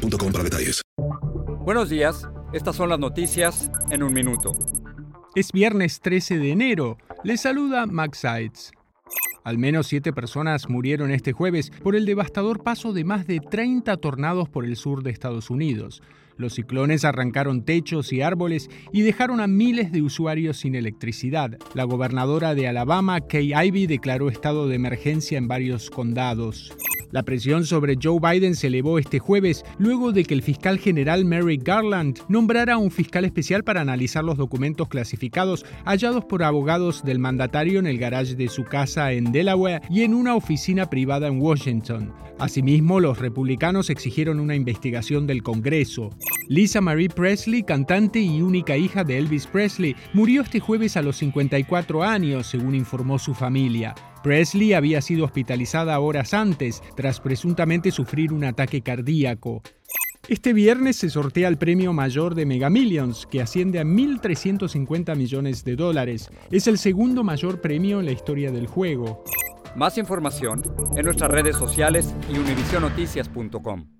para detalles. Buenos días, estas son las noticias en un minuto. Es viernes 13 de enero. Les saluda Max Sides. Al menos siete personas murieron este jueves por el devastador paso de más de 30 tornados por el sur de Estados Unidos. Los ciclones arrancaron techos y árboles y dejaron a miles de usuarios sin electricidad. La gobernadora de Alabama, Kay Ivey, declaró estado de emergencia en varios condados. La presión sobre Joe Biden se elevó este jueves luego de que el fiscal general Merrick Garland nombrara a un fiscal especial para analizar los documentos clasificados hallados por abogados del mandatario en el garage de su casa en Delaware y en una oficina privada en Washington. Asimismo, los republicanos exigieron una investigación del Congreso. Lisa Marie Presley, cantante y única hija de Elvis Presley, murió este jueves a los 54 años, según informó su familia. Presley había sido hospitalizada horas antes, tras presuntamente sufrir un ataque cardíaco. Este viernes se sortea el premio mayor de Mega Millions, que asciende a 1.350 millones de dólares. Es el segundo mayor premio en la historia del juego. Más información en nuestras redes sociales y univisionoticias.com.